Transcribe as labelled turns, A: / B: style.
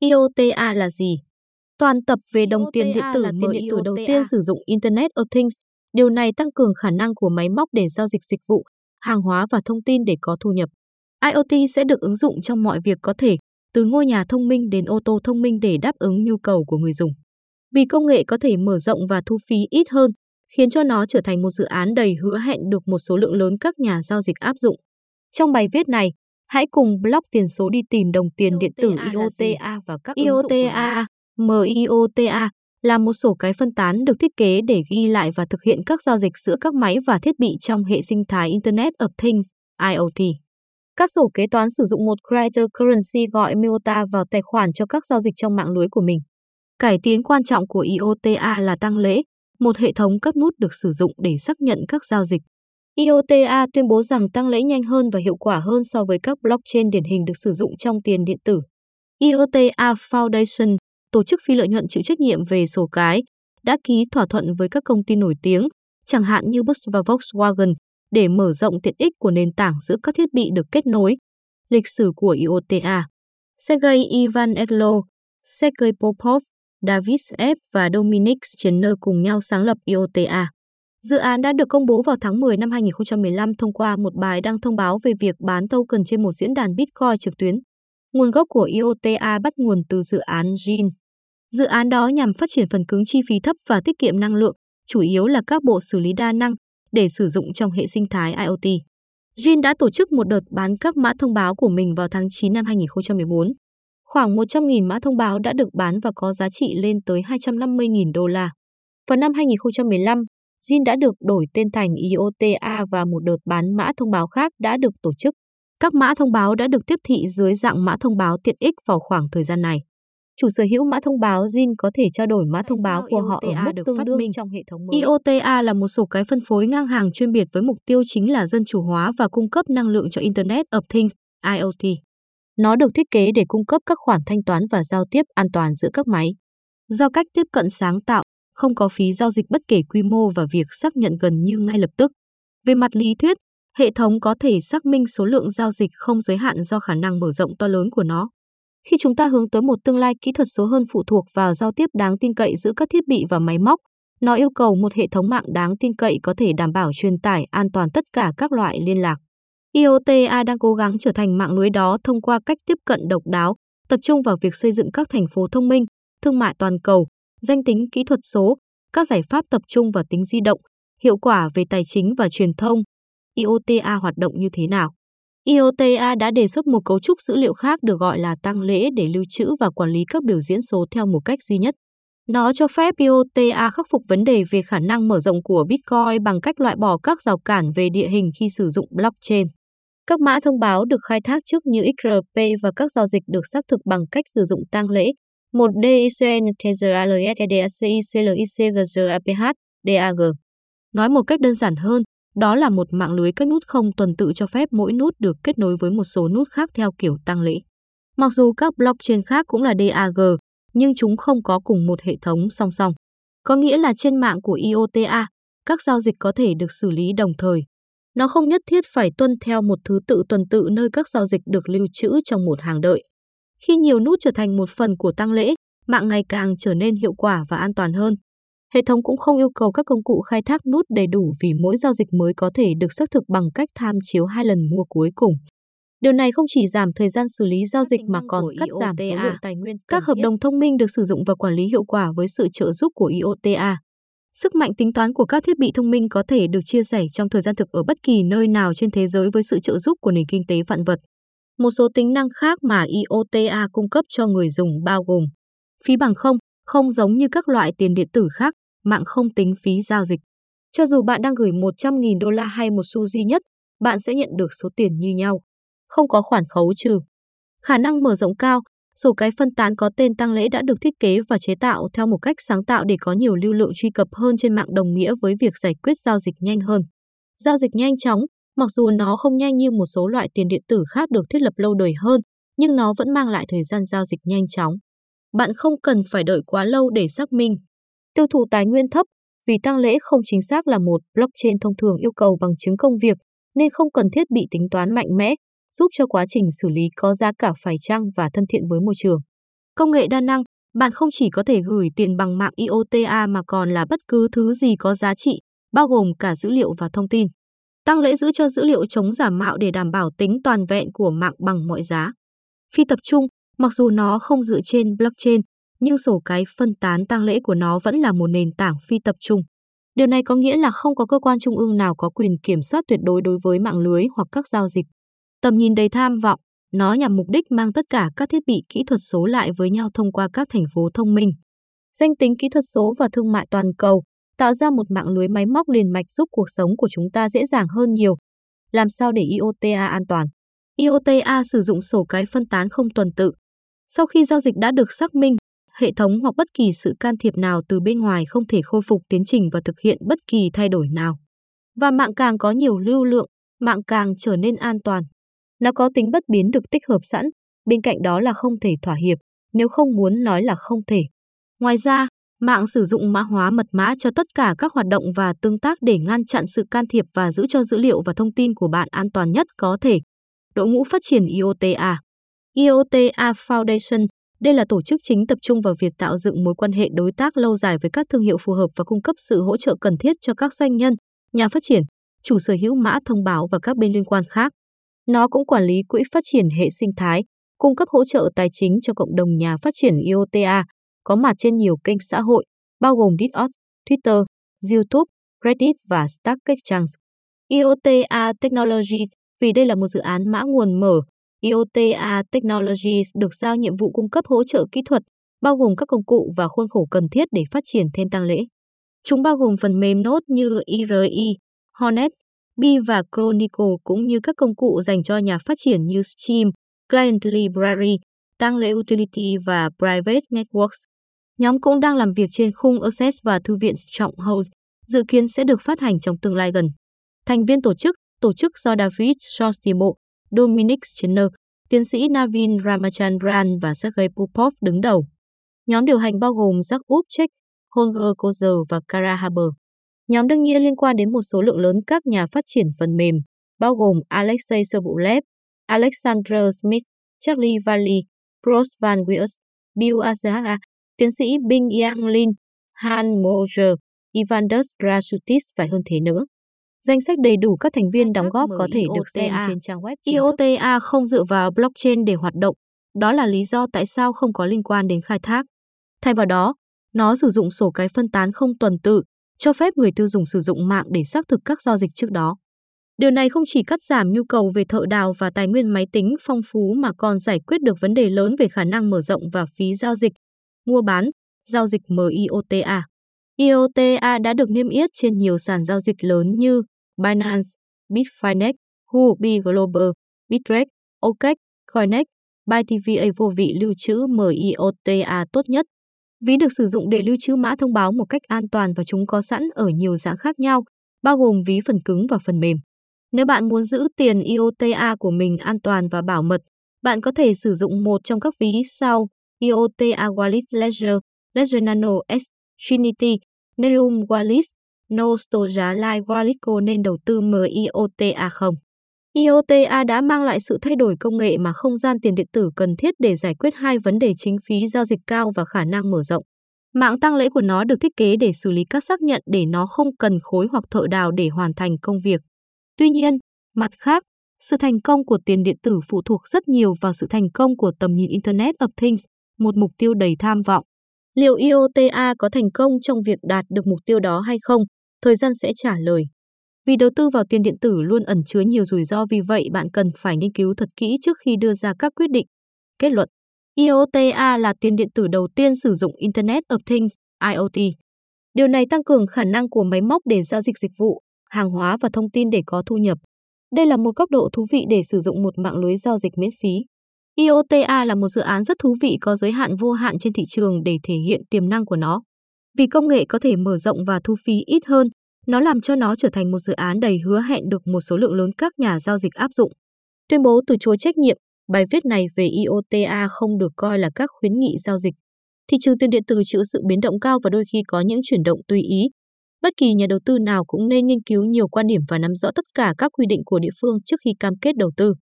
A: IOTA là gì? Toàn tập về đồng
B: IOTA
A: tiền điện tử
B: tiền điện tử
A: đầu tiên sử dụng Internet of Things. Điều này tăng cường khả năng của máy móc để giao dịch dịch vụ, hàng hóa và thông tin để có thu nhập. IoT sẽ được ứng dụng trong mọi việc có thể, từ ngôi nhà thông minh đến ô tô thông minh để đáp ứng nhu cầu của người dùng. Vì công nghệ có thể mở rộng và thu phí ít hơn, khiến cho nó trở thành một dự án đầy hứa hẹn được một số lượng lớn các nhà giao dịch áp dụng. Trong bài viết này, hãy cùng blog tiền số đi tìm đồng tiền điện tử
B: IOTA
A: và các. IOTA, MIOTA là một sổ cái phân tán được thiết kế để ghi lại và thực hiện các giao dịch giữa các máy và thiết bị trong hệ sinh thái Internet of Things, IoT. Các sổ kế toán sử dụng một cryptocurrency gọi MIOTA vào tài khoản cho các giao dịch trong mạng lưới của mình. Cải tiến quan trọng của IOTA là tăng lễ, một hệ thống các nút được sử dụng để xác nhận các giao dịch. IOTA tuyên bố rằng tăng lễ nhanh hơn và hiệu quả hơn so với các blockchain điển hình được sử dụng trong tiền điện tử. IOTA Foundation, tổ chức phi lợi nhuận chịu trách nhiệm về sổ cái, đã ký thỏa thuận với các công ty nổi tiếng, chẳng hạn như Bus và Volkswagen, để mở rộng tiện ích của nền tảng giữa các thiết bị được kết nối. Lịch sử của IOTA Sergey Ivanello, Sergey Popov, David F. và Dominic Chenner cùng nhau sáng lập IOTA. Dự án đã được công bố vào tháng 10 năm 2015 thông qua một bài đăng thông báo về việc bán token trên một diễn đàn Bitcoin trực tuyến. Nguồn gốc của IOTA bắt nguồn từ dự án GIN. Dự án đó nhằm phát triển phần cứng chi phí thấp và tiết kiệm năng lượng, chủ yếu là các bộ xử lý đa năng, để sử dụng trong hệ sinh thái IoT. GIN đã tổ chức một đợt bán các mã thông báo của mình vào tháng 9 năm 2014. Khoảng 100.000 mã thông báo đã được bán và có giá trị lên tới 250.000 đô la. Vào năm 2015, GIN đã được đổi tên thành IOTA và một đợt bán mã thông báo khác đã được tổ chức. Các mã thông báo đã được tiếp thị dưới dạng mã thông báo tiện ích vào khoảng thời gian này. Chủ sở hữu mã thông báo GIN có thể trao đổi mã thông báo của họ ở
B: IOTA
A: mức
B: được
A: tương đương
B: minh
A: trong hệ thống mới. IOTA là một sổ cái phân phối ngang hàng chuyên biệt với mục tiêu chính là dân chủ hóa và cung cấp năng lượng cho Internet of Things, IoT. Nó được thiết kế để cung cấp các khoản thanh toán và giao tiếp an toàn giữa các máy. Do cách tiếp cận sáng tạo, không có phí giao dịch bất kể quy mô và việc xác nhận gần như ngay lập tức. Về mặt lý thuyết, hệ thống có thể xác minh số lượng giao dịch không giới hạn do khả năng mở rộng to lớn của nó. Khi chúng ta hướng tới một tương lai kỹ thuật số hơn phụ thuộc vào giao tiếp đáng tin cậy giữa các thiết bị và máy móc, nó yêu cầu một hệ thống mạng đáng tin cậy có thể đảm bảo truyền tải an toàn tất cả các loại liên lạc. IOTA đang cố gắng trở thành mạng lưới đó thông qua cách tiếp cận độc đáo, tập trung vào việc xây dựng các thành phố thông minh, thương mại toàn cầu, danh tính kỹ thuật số, các giải pháp tập trung vào tính di động, hiệu quả về tài chính và truyền thông. IOTA hoạt động như thế nào? IOTA đã đề xuất một cấu trúc dữ liệu khác được gọi là tăng lễ để lưu trữ và quản lý các biểu diễn số theo một cách duy nhất. Nó cho phép IOTA khắc phục vấn đề về khả năng mở rộng của Bitcoin bằng cách loại bỏ các rào cản về địa hình khi sử dụng blockchain. Các mã thông báo được khai thác trước như XRP và các giao dịch được xác thực bằng cách sử dụng tăng lễ. Một DICNTGRLSEDACICLICGRAPH e, DAG. Nói một cách đơn giản hơn, đó là một mạng lưới các nút không tuần tự cho phép mỗi nút được kết nối với một số nút khác theo kiểu tăng lễ. Mặc dù các blockchain khác cũng là DAG, nhưng chúng không có cùng một hệ thống song song. Có nghĩa là trên mạng của IOTA, các giao dịch có thể được xử lý đồng thời. Nó không nhất thiết phải tuân theo một thứ tự tuần tự nơi các giao dịch được lưu trữ trong một hàng đợi. Khi nhiều nút trở thành một phần của tăng lễ, mạng ngày càng trở nên hiệu quả và an toàn hơn. Hệ thống cũng không yêu cầu các công cụ khai thác nút đầy đủ vì mỗi giao dịch mới có thể được xác thực bằng cách tham chiếu hai lần mua cuối cùng. Điều này không chỉ giảm thời gian xử lý giao dịch mà còn cắt giảm số lượng tài nguyên. Các hợp đồng thông minh được sử dụng và quản lý hiệu quả với sự trợ giúp của IOTA. Sức mạnh tính toán của các thiết bị thông minh có thể được chia sẻ trong thời gian thực ở bất kỳ nơi nào trên thế giới với sự trợ giúp của nền kinh tế vạn vật. Một số tính năng khác mà IOTA cung cấp cho người dùng bao gồm phí bằng không, không giống như các loại tiền điện tử khác, mạng không tính phí giao dịch. Cho dù bạn đang gửi 100.000 đô la hay một xu duy nhất, bạn sẽ nhận được số tiền như nhau. Không có khoản khấu trừ. Khả năng mở rộng cao, sổ cái phân tán có tên tăng lễ đã được thiết kế và chế tạo theo một cách sáng tạo để có nhiều lưu lượng truy cập hơn trên mạng đồng nghĩa với việc giải quyết giao dịch nhanh hơn. Giao dịch nhanh chóng, mặc dù nó không nhanh như một số loại tiền điện tử khác được thiết lập lâu đời hơn, nhưng nó vẫn mang lại thời gian giao dịch nhanh chóng. Bạn không cần phải đợi quá lâu để xác minh. Tiêu thụ tài nguyên thấp, vì tăng lễ không chính xác là một blockchain thông thường yêu cầu bằng chứng công việc, nên không cần thiết bị tính toán mạnh mẽ, giúp cho quá trình xử lý có giá cả phải chăng và thân thiện với môi trường. Công nghệ đa năng, bạn không chỉ có thể gửi tiền bằng mạng IOTA mà còn là bất cứ thứ gì có giá trị, bao gồm cả dữ liệu và thông tin. Tăng lễ giữ cho dữ liệu chống giả mạo để đảm bảo tính toàn vẹn của mạng bằng mọi giá. Phi tập trung, mặc dù nó không dựa trên blockchain, nhưng sổ cái phân tán tăng lễ của nó vẫn là một nền tảng phi tập trung. Điều này có nghĩa là không có cơ quan trung ương nào có quyền kiểm soát tuyệt đối đối với mạng lưới hoặc các giao dịch. Tầm nhìn đầy tham vọng, nó nhằm mục đích mang tất cả các thiết bị kỹ thuật số lại với nhau thông qua các thành phố thông minh. Danh tính kỹ thuật số và thương mại toàn cầu tạo ra một mạng lưới máy móc liền mạch giúp cuộc sống của chúng ta dễ dàng hơn nhiều. Làm sao để IOTA an toàn? IOTA sử dụng sổ cái phân tán không tuần tự. Sau khi giao dịch đã được xác minh, hệ thống hoặc bất kỳ sự can thiệp nào từ bên ngoài không thể khôi phục tiến trình và thực hiện bất kỳ thay đổi nào. Và mạng càng có nhiều lưu lượng, mạng càng trở nên an toàn. Nó có tính bất biến được tích hợp sẵn, bên cạnh đó là không thể thỏa hiệp, nếu không muốn nói là không thể. Ngoài ra, mạng sử dụng mã hóa mật mã cho tất cả các hoạt động và tương tác để ngăn chặn sự can thiệp và giữ cho dữ liệu và thông tin của bạn an toàn nhất có thể. Đội ngũ phát triển IOTA IOTA Foundation đây là tổ chức chính tập trung vào việc tạo dựng mối quan hệ đối tác lâu dài với các thương hiệu phù hợp và cung cấp sự hỗ trợ cần thiết cho các doanh nhân, nhà phát triển, chủ sở hữu mã thông báo và các bên liên quan khác. Nó cũng quản lý quỹ phát triển hệ sinh thái, cung cấp hỗ trợ tài chính cho cộng đồng nhà phát triển IOTA, có mặt trên nhiều kênh xã hội, bao gồm Discord, Twitter, YouTube, Reddit và Stack Exchange. IOTA Technologies, vì đây là một dự án mã nguồn mở, IOTA Technologies được giao nhiệm vụ cung cấp hỗ trợ kỹ thuật, bao gồm các công cụ và khuôn khổ cần thiết để phát triển thêm tăng lễ. Chúng bao gồm phần mềm nốt như IRI, Hornet, Bi và Chronicle cũng như các công cụ dành cho nhà phát triển như Steam, Client Library, tăng lễ Utility và Private Networks. Nhóm cũng đang làm việc trên khung Access và Thư viện Stronghold, dự kiến sẽ được phát hành trong tương lai gần. Thành viên tổ chức, tổ chức do David Shostimo, Dominic Chenner, tiến sĩ Navin Ramachandran và Sergei Popov đứng đầu. Nhóm điều hành bao gồm Jack Upchek, Holger Kozer và Kara Haber. Nhóm đương nhiên liên quan đến một số lượng lớn các nhà phát triển phần mềm, bao gồm Alexei Sobolev, Alexander Smith, Charlie Valley, Bruce Van Wiers, Bill Azaha, tiến sĩ Bing Yang Lin, Han Moser, Ivandus Rasutis và hơn thế nữa. Danh sách đầy đủ các thành viên đóng góp có thể được xem trên trang web. IOTA không dựa vào blockchain để hoạt động. Đó là lý do tại sao không có liên quan đến khai thác. Thay vào đó, nó sử dụng sổ cái phân tán không tuần tự, cho phép người tiêu dùng sử dụng mạng để xác thực các giao dịch trước đó. Điều này không chỉ cắt giảm nhu cầu về thợ đào và tài nguyên máy tính phong phú mà còn giải quyết được vấn đề lớn về khả năng mở rộng và phí giao dịch, mua bán, giao dịch MIOTA. IOTA đã được niêm yết trên nhiều sàn giao dịch lớn như Binance, Bitfinex, Huobi Global, Bittrex, OKEx, Coinex, ByTVA vô vị lưu trữ MIOTA tốt nhất. Ví được sử dụng để lưu trữ mã thông báo một cách an toàn và chúng có sẵn ở nhiều dạng khác nhau, bao gồm ví phần cứng và phần mềm. Nếu bạn muốn giữ tiền IOTA của mình an toàn và bảo mật, bạn có thể sử dụng một trong các ví sau IOTA Wallet Ledger, Ledger Nano S, Trinity, Nerum Wallet, Nostalgia Live Wallet nên đầu tư MIOTA không? IOTA đã mang lại sự thay đổi công nghệ mà không gian tiền điện tử cần thiết để giải quyết hai vấn đề chính phí giao dịch cao và khả năng mở rộng. Mạng tăng lễ của nó được thiết kế để xử lý các xác nhận để nó không cần khối hoặc thợ đào để hoàn thành công việc. Tuy nhiên, mặt khác, sự thành công của tiền điện tử phụ thuộc rất nhiều vào sự thành công của tầm nhìn Internet of Things, một mục tiêu đầy tham vọng. Liệu IOTA có thành công trong việc đạt được mục tiêu đó hay không? Thời gian sẽ trả lời. Vì đầu tư vào tiền điện tử luôn ẩn chứa nhiều rủi ro vì vậy bạn cần phải nghiên cứu thật kỹ trước khi đưa ra các quyết định. Kết luận IOTA là tiền điện tử đầu tiên sử dụng Internet of Things, IoT. Điều này tăng cường khả năng của máy móc để giao dịch dịch vụ, hàng hóa và thông tin để có thu nhập. Đây là một góc độ thú vị để sử dụng một mạng lưới giao dịch miễn phí. IOTA là một dự án rất thú vị có giới hạn vô hạn trên thị trường để thể hiện tiềm năng của nó. Vì công nghệ có thể mở rộng và thu phí ít hơn, nó làm cho nó trở thành một dự án đầy hứa hẹn được một số lượng lớn các nhà giao dịch áp dụng. Tuyên bố từ chối trách nhiệm, bài viết này về IOTA không được coi là các khuyến nghị giao dịch. Thị trường tiền điện tử chịu sự biến động cao và đôi khi có những chuyển động tùy ý. Bất kỳ nhà đầu tư nào cũng nên nghiên cứu nhiều quan điểm và nắm rõ tất cả các quy định của địa phương trước khi cam kết đầu tư.